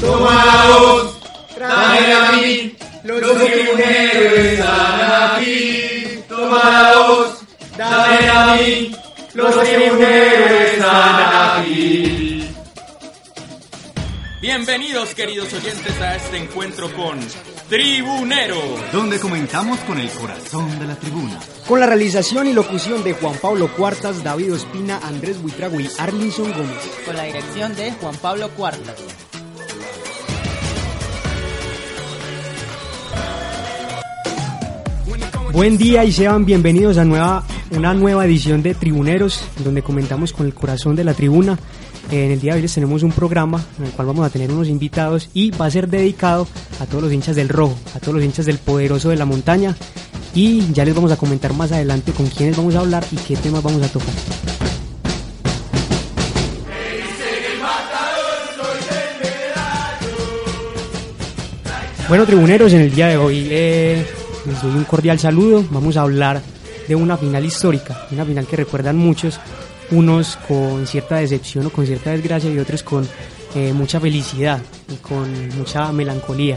toma la voz, dame a mí, los tribuneros están aquí. Toma la voz, dame a mí, los tribuneros están aquí. Bienvenidos queridos oyentes a este encuentro con Tribunero. donde comentamos con el corazón de la tribuna. Con la realización y locución de Juan Pablo Cuartas, David Ospina, Andrés Buitrago y Arlinson Gómez. con la dirección de Juan Pablo Cuartas. Buen día y sean bienvenidos a nueva, una nueva edición de Tribuneros, donde comentamos con el corazón de la tribuna. En el día de hoy les tenemos un programa en el cual vamos a tener unos invitados y va a ser dedicado a todos los hinchas del rojo, a todos los hinchas del poderoso de la montaña. Y ya les vamos a comentar más adelante con quiénes vamos a hablar y qué temas vamos a tocar. Bueno, tribuneros, en el día de hoy eh, les doy un cordial saludo. Vamos a hablar de una final histórica, una final que recuerdan muchos, unos con cierta decepción o con cierta desgracia y otros con eh, mucha felicidad y con mucha melancolía.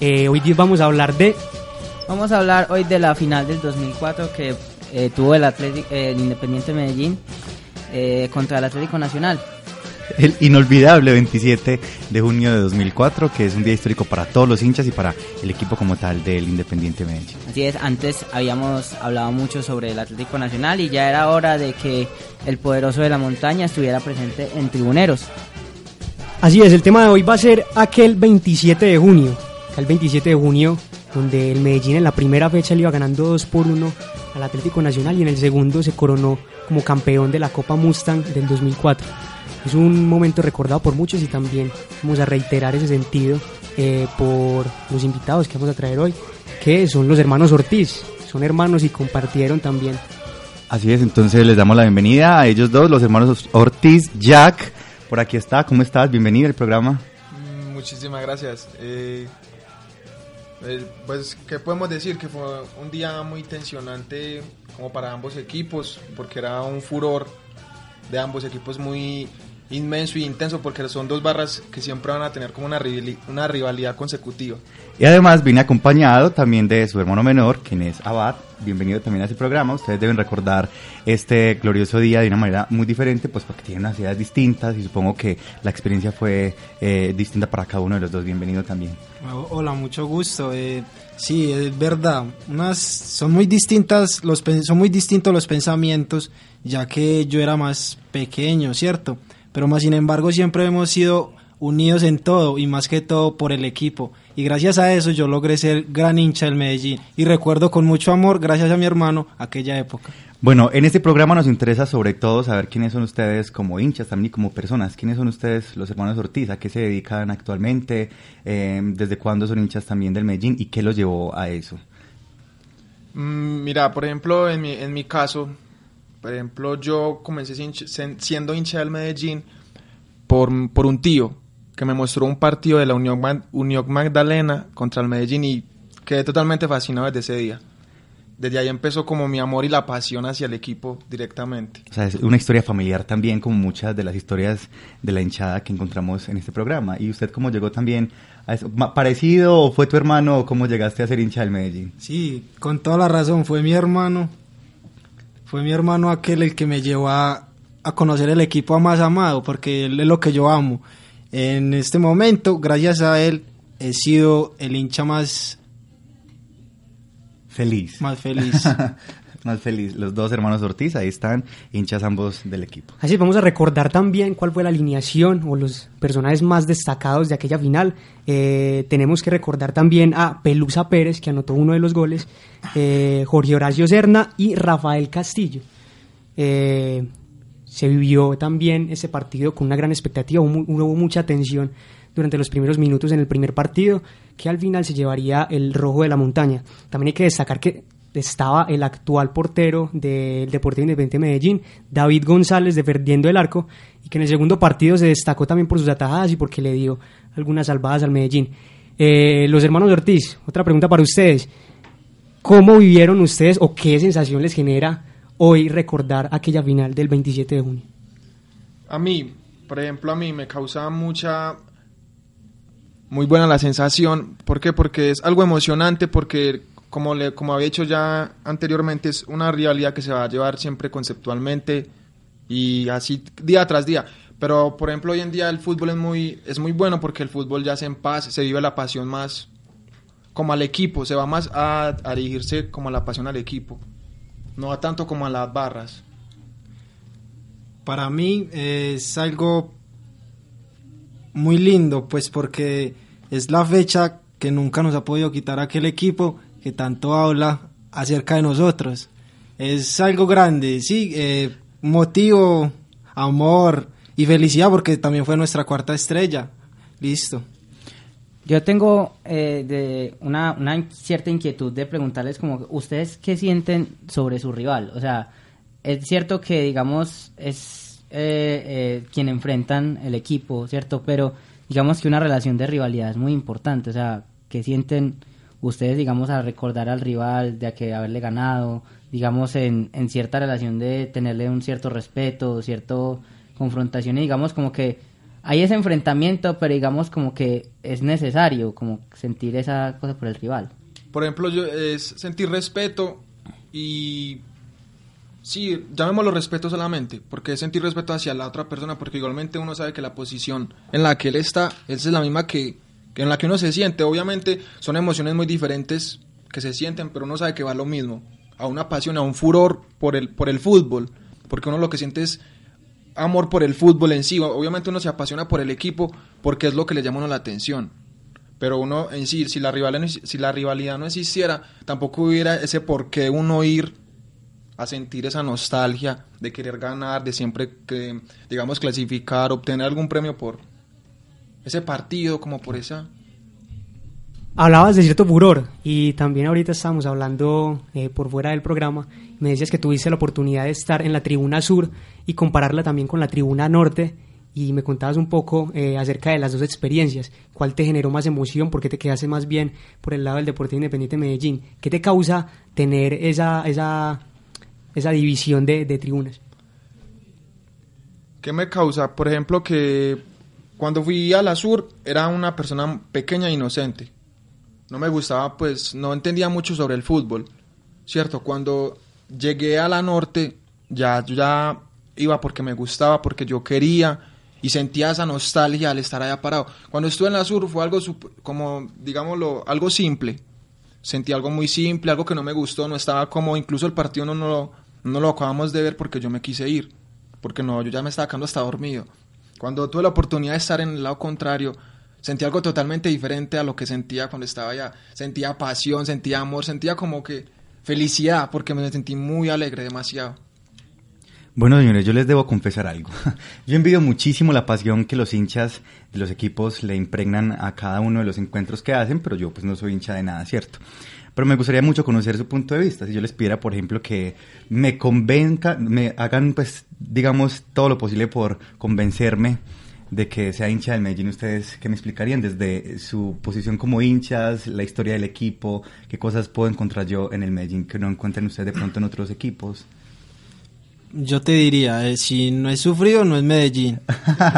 Eh, hoy vamos a hablar de Vamos a hablar hoy de la final del 2004 que eh, tuvo el, Atlético, el Independiente Medellín eh, contra el Atlético Nacional. El inolvidable 27 de junio de 2004, que es un día histórico para todos los hinchas y para el equipo como tal del Independiente Medellín. Así es, antes habíamos hablado mucho sobre el Atlético Nacional y ya era hora de que el poderoso de la montaña estuviera presente en Tribuneros. Así es, el tema de hoy va a ser aquel 27 de junio. El 27 de junio, donde el Medellín en la primera fecha le iba ganando 2 por 1 al Atlético Nacional y en el segundo se coronó como campeón de la Copa Mustang del 2004. Es un momento recordado por muchos y también vamos a reiterar ese sentido eh, por los invitados que vamos a traer hoy, que son los hermanos Ortiz. Son hermanos y compartieron también Así es, entonces les damos la bienvenida a ellos dos, los hermanos Ortiz, Jack. Por aquí está, ¿cómo estás? Bienvenido al programa. Mm, Muchísimas gracias. Eh, eh, pues, ¿qué podemos decir? Que fue un día muy tensionante como para ambos equipos, porque era un furor de ambos equipos muy inmenso y intenso, porque son dos barras que siempre van a tener como una, rivali- una rivalidad consecutiva. Y además viene acompañado también de su hermano menor, quien es Abad. Bienvenido también a este programa. Ustedes deben recordar este glorioso día de una manera muy diferente, pues porque tienen unas ideas distintas y supongo que la experiencia fue eh, distinta para cada uno de los dos. Bienvenido también. Hola, mucho gusto. Eh, sí, es verdad. Unas son muy distintas los son muy distintos los pensamientos, ya que yo era más pequeño, ¿cierto? Pero más sin embargo siempre hemos sido unidos en todo y más que todo por el equipo. Y gracias a eso yo logré ser gran hincha del Medellín y recuerdo con mucho amor, gracias a mi hermano, aquella época. Bueno, en este programa nos interesa sobre todo saber quiénes son ustedes como hinchas también y como personas. ¿Quiénes son ustedes, los hermanos Ortiz? ¿A qué se dedican actualmente? Eh, ¿Desde cuándo son hinchas también del Medellín? ¿Y qué los llevó a eso? Mm, Mira, por ejemplo, en mi, en mi caso, por ejemplo, yo comencé siendo hincha del Medellín por, por un tío que me mostró un partido de la Unión, Unión Magdalena contra el Medellín y quedé totalmente fascinado desde ese día. Desde ahí empezó como mi amor y la pasión hacia el equipo directamente. O sea, es una historia familiar también, como muchas de las historias de la hinchada que encontramos en este programa. ¿Y usted cómo llegó también a eso? ¿Parecido o fue tu hermano o cómo llegaste a ser hincha del Medellín? Sí, con toda la razón, fue mi hermano, fue mi hermano aquel el que me llevó a, a conocer el equipo más amado, porque él es lo que yo amo. En este momento, gracias a él, he sido el hincha más, Feliz. más feliz. Más feliz. Los dos hermanos Ortiz, ahí están, hinchas ambos del equipo. Así vamos a recordar también cuál fue la alineación o los personajes más destacados de aquella final. Eh, tenemos que recordar también a Pelusa Pérez, que anotó uno de los goles, eh, Jorge Horacio Serna y Rafael Castillo. Eh, se vivió también ese partido con una gran expectativa, hubo, hubo mucha tensión durante los primeros minutos en el primer partido, que al final se llevaría el rojo de la montaña. También hay que destacar que estaba el actual portero del Deportivo Independiente de Medellín, David González, defendiendo el arco, y que en el segundo partido se destacó también por sus atajadas y porque le dio algunas salvadas al Medellín. Eh, los hermanos Ortiz, otra pregunta para ustedes. ¿Cómo vivieron ustedes o qué sensación les genera hoy recordar aquella final del 27 de junio? A mí, por ejemplo, a mí me causa mucha muy buena la sensación. ¿Por qué? Porque es algo emocionante, porque como, le, como había dicho ya anteriormente, es una realidad que se va a llevar siempre conceptualmente y así día tras día. Pero, por ejemplo, hoy en día el fútbol es muy, es muy bueno porque el fútbol ya se en paz, se vive la pasión más como al equipo, se va más a, a dirigirse como a la pasión al equipo, no a tanto como a las barras. Para mí es algo muy lindo, pues porque es la fecha que nunca nos ha podido quitar aquel equipo que tanto habla acerca de nosotros. Es algo grande, sí, eh, motivo, amor y felicidad porque también fue nuestra cuarta estrella. Listo. Yo tengo eh, de una, una cierta inquietud de preguntarles como, ¿ustedes qué sienten sobre su rival? O sea, es cierto que, digamos, es eh, eh, quien enfrentan el equipo, ¿cierto? Pero digamos que una relación de rivalidad es muy importante. O sea, ¿qué sienten ustedes, digamos, al recordar al rival, de que haberle ganado, digamos, en, cierta relación de tenerle un cierto respeto, cierto confrontación y digamos como que hay ese enfrentamiento, pero digamos como que es necesario como sentir esa cosa por el rival. Por ejemplo, yo, es sentir respeto y sí, llamémoslo respeto solamente, porque es sentir respeto hacia la otra persona, porque igualmente uno sabe que la posición en la que él está es la misma que en la que uno se siente. Obviamente son emociones muy diferentes que se sienten, pero uno sabe que va lo mismo, a una pasión, a un furor por el, por el fútbol, porque uno lo que siente es amor por el fútbol en sí. Obviamente uno se apasiona por el equipo porque es lo que le llama la atención. Pero uno en sí, si la, rivalidad, si la rivalidad no existiera, tampoco hubiera ese por qué uno ir a sentir esa nostalgia de querer ganar, de siempre que, digamos, clasificar, obtener algún premio por ese partido, como por esa Hablabas de cierto furor y también ahorita estábamos hablando eh, por fuera del programa. Me decías que tuviste la oportunidad de estar en la tribuna sur y compararla también con la tribuna norte y me contabas un poco eh, acerca de las dos experiencias. ¿Cuál te generó más emoción? ¿Por qué te quedaste más bien por el lado del Deportivo Independiente de Medellín? ¿Qué te causa tener esa, esa, esa división de, de tribunas? ¿Qué me causa? Por ejemplo, que cuando fui a la sur era una persona pequeña e inocente no me gustaba, pues no entendía mucho sobre el fútbol, ¿cierto? Cuando llegué a la norte, ya, ya iba porque me gustaba, porque yo quería y sentía esa nostalgia al estar allá parado. Cuando estuve en la sur fue algo como, digámoslo, algo simple. Sentí algo muy simple, algo que no me gustó, no estaba como, incluso el partido no, no, lo, no lo acabamos de ver porque yo me quise ir, porque no, yo ya me estaba quedando hasta dormido. Cuando tuve la oportunidad de estar en el lado contrario, sentí algo totalmente diferente a lo que sentía cuando estaba allá. Sentía pasión, sentía amor, sentía como que felicidad, porque me sentí muy alegre, demasiado. Bueno, señores, yo les debo confesar algo. Yo envidio muchísimo la pasión que los hinchas de los equipos le impregnan a cada uno de los encuentros que hacen, pero yo pues no soy hincha de nada, ¿cierto? Pero me gustaría mucho conocer su punto de vista. Si yo les pidiera, por ejemplo, que me convenza, me hagan, pues, digamos, todo lo posible por convencerme de que sea hincha del Medellín, ¿ustedes qué me explicarían desde su posición como hinchas, la historia del equipo, qué cosas puedo encontrar yo en el Medellín que no encuentren ustedes de pronto en otros equipos? Yo te diría, eh, si no es sufrido, no es Medellín.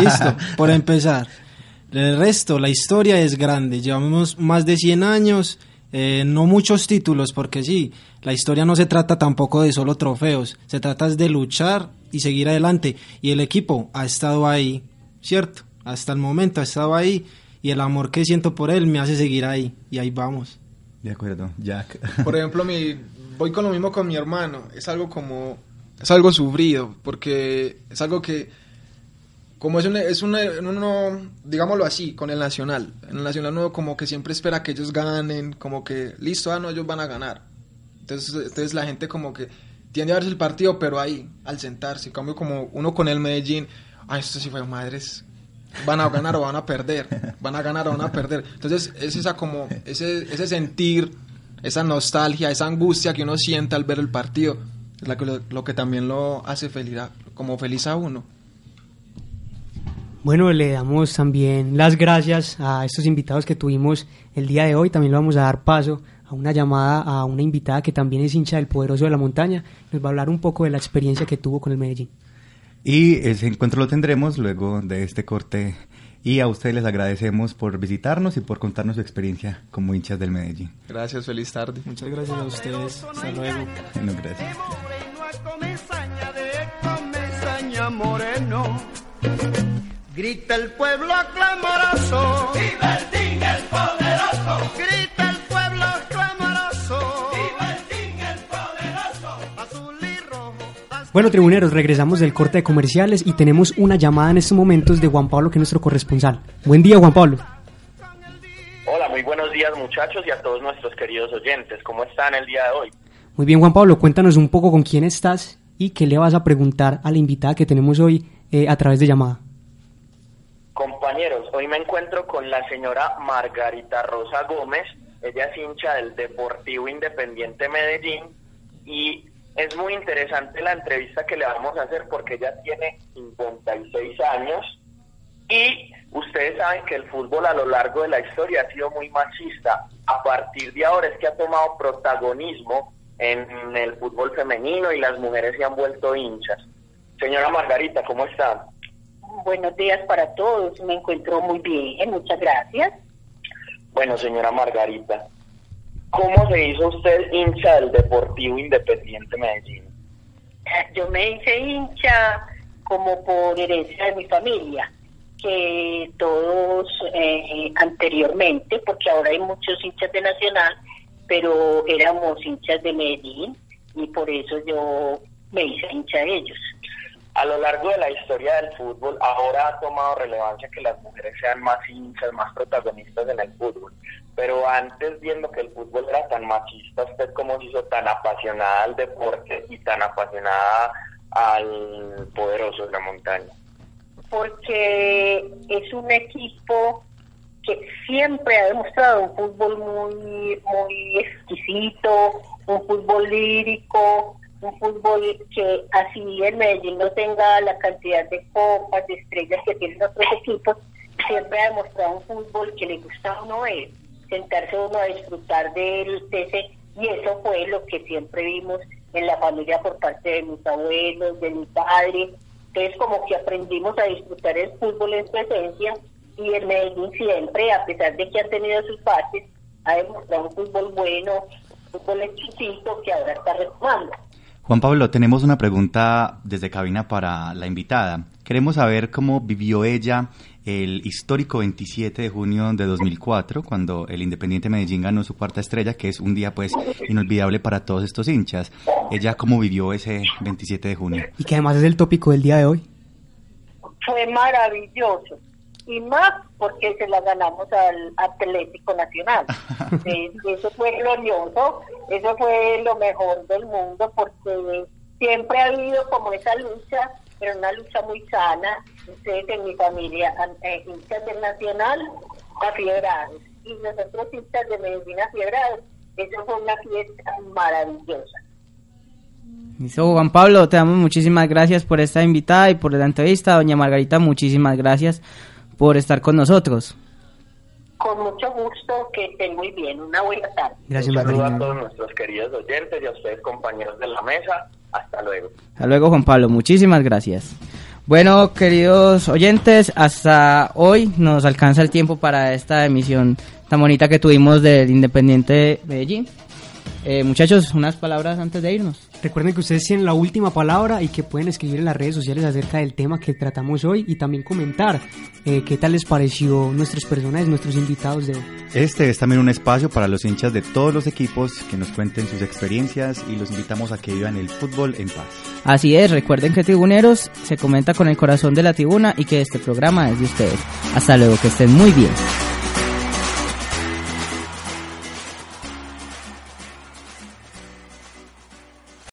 Listo, por empezar. El resto, la historia es grande. Llevamos más de 100 años, eh, no muchos títulos, porque sí, la historia no se trata tampoco de solo trofeos, se trata de luchar y seguir adelante. Y el equipo ha estado ahí ¿cierto? Hasta el momento ha estado ahí y el amor que siento por él me hace seguir ahí y ahí vamos. De acuerdo, Jack. Por ejemplo, mi, voy con lo mismo con mi hermano, es algo como, es algo sufrido, porque es algo que, como es un, es uno, digámoslo así, con el Nacional, en el Nacional uno como que siempre espera que ellos ganen, como que, listo, ah, no, ellos van a ganar. Entonces, entonces la gente como que tiende a verse el partido, pero ahí, al sentarse, en cambio como uno con el Medellín, ay, esto sí fue madres, van a ganar o van a perder, van a ganar o van a perder. Entonces, es esa como, ese, ese sentir, esa nostalgia, esa angustia que uno siente al ver el partido, es la que, lo, que también lo hace feliz, como feliz a uno. Bueno, le damos también las gracias a estos invitados que tuvimos el día de hoy. También le vamos a dar paso a una llamada a una invitada que también es hincha del Poderoso de la Montaña. Nos va a hablar un poco de la experiencia que tuvo con el Medellín. Y ese encuentro lo tendremos luego de este corte Y a ustedes les agradecemos por visitarnos y por contarnos su experiencia como hinchas del Medellín. Gracias, feliz tarde. Muchas gracias a ustedes. Hasta luego. Bueno, gracias. moreno. Grita el pueblo clamoroso. ¡Viva el Ding, el poderoso! Grita el pueblo clamoroso. ¡Viva el Ding, el poderoso! Azul y rojo. Bueno, tribuneros, regresamos del corte de comerciales y tenemos una llamada en estos momentos de Juan Pablo, que es nuestro corresponsal. Buen día, Juan Pablo. Hola, muy buenos días muchachos y a todos nuestros queridos oyentes. ¿Cómo están el día de hoy? Muy bien, Juan Pablo, cuéntanos un poco con quién estás y qué le vas a preguntar a la invitada que tenemos hoy eh, a través de llamada. Hoy me encuentro con la señora Margarita Rosa Gómez. Ella es hincha del Deportivo Independiente Medellín y es muy interesante la entrevista que le vamos a hacer porque ella tiene 56 años y ustedes saben que el fútbol a lo largo de la historia ha sido muy machista. A partir de ahora es que ha tomado protagonismo en el fútbol femenino y las mujeres se han vuelto hinchas. Señora Margarita, ¿cómo está? Buenos días para todos, me encuentro muy bien, muchas gracias. Bueno, señora Margarita, ¿cómo se hizo usted hincha del Deportivo Independiente Medellín? Yo me hice hincha como por herencia de mi familia, que todos eh, anteriormente, porque ahora hay muchos hinchas de Nacional, pero éramos hinchas de Medellín y por eso yo me hice hincha de ellos. A lo largo de la historia del fútbol, ahora ha tomado relevancia que las mujeres sean más hinchas, más protagonistas en el fútbol. Pero antes, viendo que el fútbol era tan machista, ¿usted cómo se hizo tan apasionada al deporte y tan apasionada al poderoso de la montaña? Porque es un equipo que siempre ha demostrado un fútbol muy, muy exquisito, un fútbol lírico, un fútbol que así el Medellín no tenga la cantidad de copas, de estrellas que tienen otros equipos, siempre ha demostrado un fútbol que le gusta a uno ver, sentarse uno a disfrutar de, de ese, y eso fue lo que siempre vimos en la familia por parte de mis abuelos, de mi padre, entonces como que aprendimos a disfrutar el fútbol en su esencia y el Medellín siempre, a pesar de que ha tenido sus partes, ha demostrado un fútbol bueno, un fútbol exquisito que ahora está retomando. Juan Pablo, tenemos una pregunta desde cabina para la invitada. Queremos saber cómo vivió ella el histórico 27 de junio de 2004, cuando el Independiente Medellín ganó su cuarta estrella, que es un día pues inolvidable para todos estos hinchas. Ella cómo vivió ese 27 de junio. Y que además es el tópico del día de hoy. Fue maravilloso y más porque se la ganamos al Atlético Nacional. Eh, eso fue glorioso, eso fue lo mejor del mundo porque siempre ha habido como esa lucha, pero una lucha muy sana. Ustedes en mi familia, eh, hinchas del Nacional, afiebrados, y nosotros hinchas de Medellín afiebrados. Eso fue una fiesta maravillosa. Listo, Juan Pablo, te damos muchísimas gracias por esta invitada y por la entrevista. Doña Margarita, muchísimas gracias por estar con nosotros. Con mucho gusto, que estén muy bien. Una buena tarde. Gracias, Un saludo a todos nuestros queridos oyentes y a ustedes compañeros de la mesa. Hasta luego. Hasta luego, Juan Pablo. Muchísimas gracias. Bueno, queridos oyentes, hasta hoy nos alcanza el tiempo para esta emisión tan bonita que tuvimos del Independiente Medellín. Eh, muchachos, unas palabras antes de irnos. Recuerden que ustedes tienen la última palabra y que pueden escribir en las redes sociales acerca del tema que tratamos hoy y también comentar eh, qué tal les pareció nuestros personajes, nuestros invitados de hoy. Este es también un espacio para los hinchas de todos los equipos que nos cuenten sus experiencias y los invitamos a que vivan el fútbol en paz. Así es, recuerden que Tribuneros se comenta con el corazón de la tribuna y que este programa es de ustedes. Hasta luego, que estén muy bien.